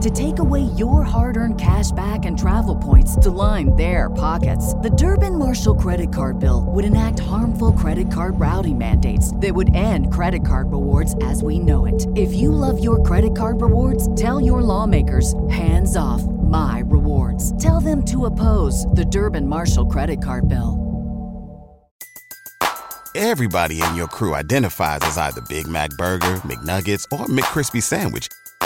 to take away your hard earned cash back and travel points to line their pockets. The Durbin Marshall credit card bill would enact harmful credit card routing mandates that would end credit card rewards as we know it. If you love your credit card rewards, tell your lawmakers hands off my rewards. Tell them to oppose the Durbin Marshall credit card bill. Everybody in your crew identifies as either Big Mac Burger, McNuggets, or McCrispy Sandwich.